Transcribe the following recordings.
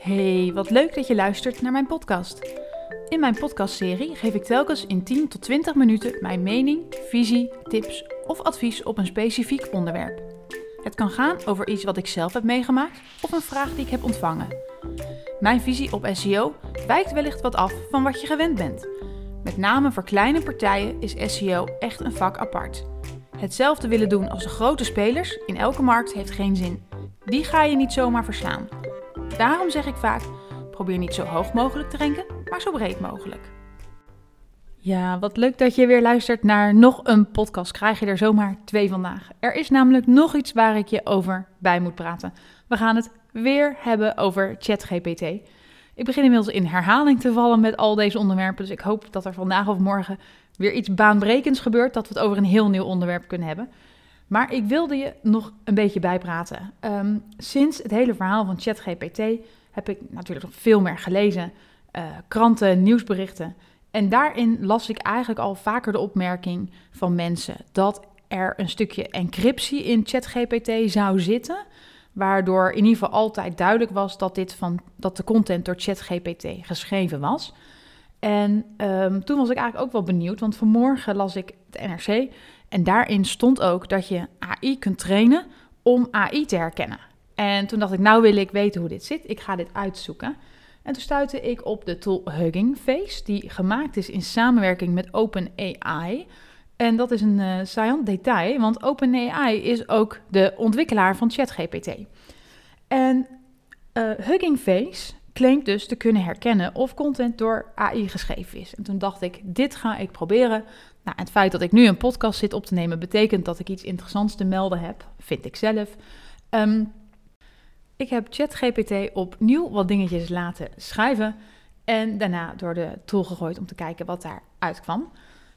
Hey, wat leuk dat je luistert naar mijn podcast. In mijn podcastserie geef ik telkens in 10 tot 20 minuten mijn mening, visie, tips of advies op een specifiek onderwerp. Het kan gaan over iets wat ik zelf heb meegemaakt of een vraag die ik heb ontvangen. Mijn visie op SEO wijkt wellicht wat af van wat je gewend bent. Met name voor kleine partijen is SEO echt een vak apart. Hetzelfde willen doen als de grote spelers in elke markt heeft geen zin. Die ga je niet zomaar verslaan. Daarom zeg ik vaak: probeer niet zo hoog mogelijk te renken, maar zo breed mogelijk. Ja, wat leuk dat je weer luistert naar nog een podcast. Krijg je er zomaar twee vandaag. Er is namelijk nog iets waar ik je over bij moet praten. We gaan het weer hebben over ChatGPT. Ik begin inmiddels in herhaling te vallen met al deze onderwerpen, dus ik hoop dat er vandaag of morgen weer iets baanbrekends gebeurt, dat we het over een heel nieuw onderwerp kunnen hebben. Maar ik wilde je nog een beetje bijpraten. Um, sinds het hele verhaal van ChatGPT heb ik natuurlijk nog veel meer gelezen. Uh, kranten, nieuwsberichten. En daarin las ik eigenlijk al vaker de opmerking van mensen dat er een stukje encryptie in ChatGPT zou zitten. Waardoor in ieder geval altijd duidelijk was dat, dit van, dat de content door ChatGPT geschreven was. En um, toen was ik eigenlijk ook wel benieuwd, want vanmorgen las ik het NRC en daarin stond ook dat je AI kunt trainen om AI te herkennen. En toen dacht ik, nou wil ik weten hoe dit zit. Ik ga dit uitzoeken. En toen stuitte ik op de tool Hugging Face, die gemaakt is in samenwerking met OpenAI. En dat is een uh, detail, want OpenAI is ook de ontwikkelaar van ChatGPT. En uh, Hugging Face claimt dus te kunnen herkennen of content door AI geschreven is. En toen dacht ik, dit ga ik proberen. Nou, het feit dat ik nu een podcast zit op te nemen, betekent dat ik iets interessants te melden heb, vind ik zelf. Um, ik heb ChatGPT opnieuw wat dingetjes laten schrijven en daarna door de tool gegooid om te kijken wat daar uitkwam.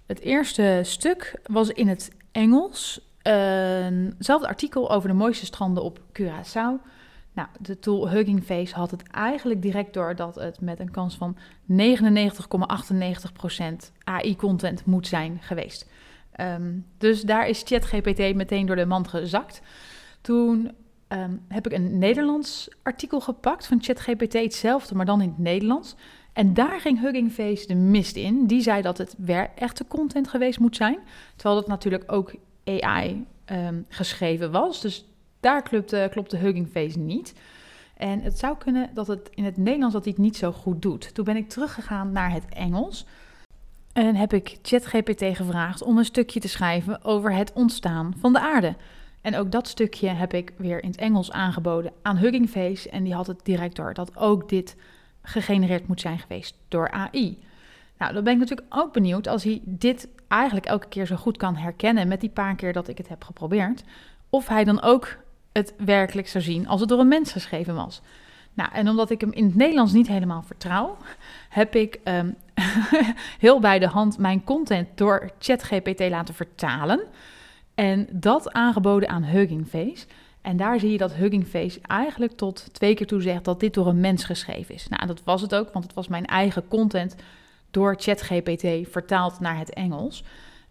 Het eerste stuk was in het Engels. Eenzelfde artikel over de mooiste stranden op Curaçao. Nou, de tool Hugging Face had het eigenlijk direct door dat het met een kans van 99,98% AI-content moet zijn geweest. Um, dus daar is ChatGPT meteen door de mand gezakt. Toen um, heb ik een Nederlands artikel gepakt van ChatGPT, hetzelfde, maar dan in het Nederlands. En daar ging Hugging Face de mist in. Die zei dat het weer echte content geweest moet zijn. Terwijl dat natuurlijk ook AI ehm, geschreven was. Dus daar klopte, klopte Hugging Face niet. En het zou kunnen dat het in het Nederlands dat hij het niet zo goed doet. Toen ben ik teruggegaan naar het Engels. En heb ik ChatGPT gevraagd om een stukje te schrijven over het ontstaan van de aarde. En ook dat stukje heb ik weer in het Engels aangeboden aan Hugging Face. En die had het direct door dat ook dit gegenereerd moet zijn geweest door AI. Nou, dan ben ik natuurlijk ook benieuwd als hij dit eigenlijk elke keer zo goed kan herkennen met die paar keer dat ik het heb geprobeerd. Of hij dan ook het werkelijk zou zien als het door een mens geschreven was. Nou, en omdat ik hem in het Nederlands niet helemaal vertrouw, heb ik um, heel bij de hand mijn content door ChatGPT laten vertalen. En dat aangeboden aan Hugging Face. En daar zie je dat Hugging Face eigenlijk tot twee keer toe zegt dat dit door een mens geschreven is. Nou, dat was het ook, want het was mijn eigen content door ChatGPT vertaald naar het Engels.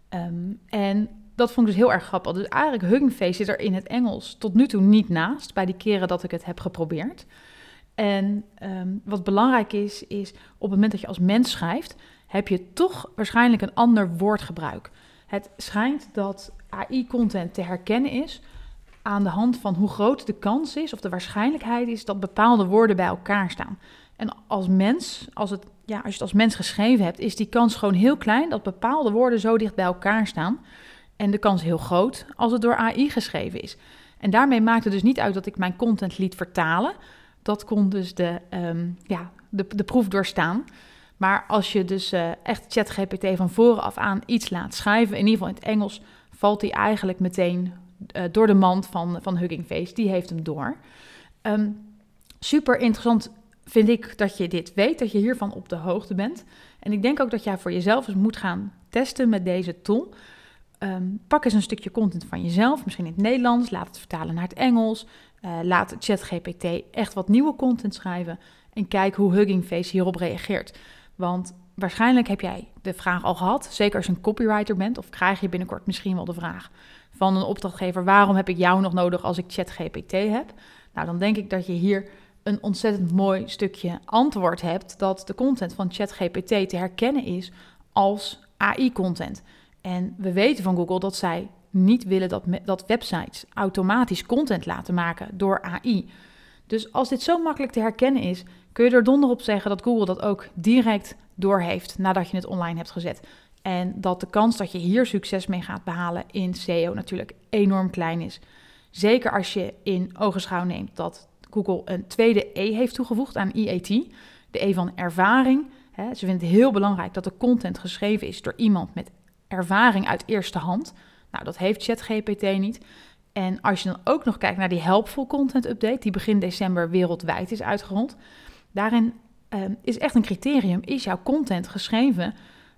Um, en dat vond ik dus heel erg grappig. Dus eigenlijk Hugging Face zit er in het Engels tot nu toe niet naast, bij die keren dat ik het heb geprobeerd. En um, wat belangrijk is, is op het moment dat je als mens schrijft, heb je toch waarschijnlijk een ander woordgebruik. Het schijnt dat AI-content te herkennen is aan de hand van hoe groot de kans is of de waarschijnlijkheid is dat bepaalde woorden bij elkaar staan. En als mens, als, het, ja, als je het als mens geschreven hebt, is die kans gewoon heel klein dat bepaalde woorden zo dicht bij elkaar staan. En de kans heel groot als het door AI geschreven is. En daarmee maakt het dus niet uit dat ik mijn content liet vertalen. Dat kon dus de, um, ja, de, de proef doorstaan. Maar als je dus uh, echt ChatGPT van voren af aan iets laat schrijven, in ieder geval in het Engels, valt hij eigenlijk meteen uh, door de mand van, van Hugging Face. Die heeft hem door. Um, super interessant vind ik dat je dit weet, dat je hiervan op de hoogte bent. En ik denk ook dat jij voor jezelf eens moet gaan testen met deze tool. Um, pak eens een stukje content van jezelf, misschien in het Nederlands, laat het vertalen naar het Engels. Uh, laat ChatGPT echt wat nieuwe content schrijven en kijk hoe Hugging Face hierop reageert. Want waarschijnlijk heb jij de vraag al gehad, zeker als je een copywriter bent, of krijg je binnenkort misschien wel de vraag van een opdrachtgever: waarom heb ik jou nog nodig als ik ChatGPT heb? Nou, dan denk ik dat je hier een ontzettend mooi stukje antwoord hebt dat de content van ChatGPT te herkennen is als AI-content. En we weten van Google dat zij niet willen dat, dat websites automatisch content laten maken door AI. Dus als dit zo makkelijk te herkennen is, kun je er donder op zeggen dat Google dat ook direct doorheeft nadat je het online hebt gezet. En dat de kans dat je hier succes mee gaat behalen in SEO natuurlijk enorm klein is. Zeker als je in ogenschouw neemt dat Google een tweede E heeft toegevoegd aan EAT, de E van ervaring. Ze vinden het heel belangrijk dat de content geschreven is door iemand met ervaring uit eerste hand. Nou, dat heeft ChatGPT niet. En als je dan ook nog kijkt naar die Helpful Content Update, die begin december wereldwijd is uitgerold, daarin um, is echt een criterium: is jouw content geschreven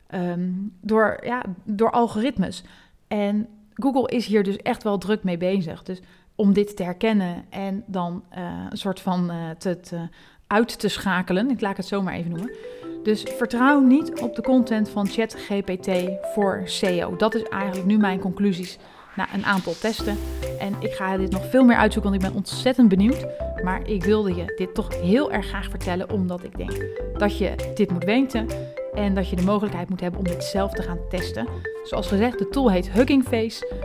Ehm, door, ja, door algoritmes. En Google is hier dus echt wel druk mee bezig. Dus om dit te herkennen en dan uh, een soort van te, te, uit te schakelen. Ik laat het zo maar even noemen. Dus vertrouw niet op de content van ChatGPT voor SEO. Dat is eigenlijk nu mijn conclusies na een aantal testen. En ik ga dit nog veel meer uitzoeken, want ik ben ontzettend benieuwd. Maar ik wilde je dit toch heel erg graag vertellen, omdat ik denk dat je dit moet weten. En dat je de mogelijkheid moet hebben om dit zelf te gaan testen. Zoals gezegd, de tool heet Hugging Face.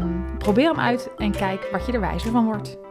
Um, probeer hem uit en kijk wat je er wijzer van wordt.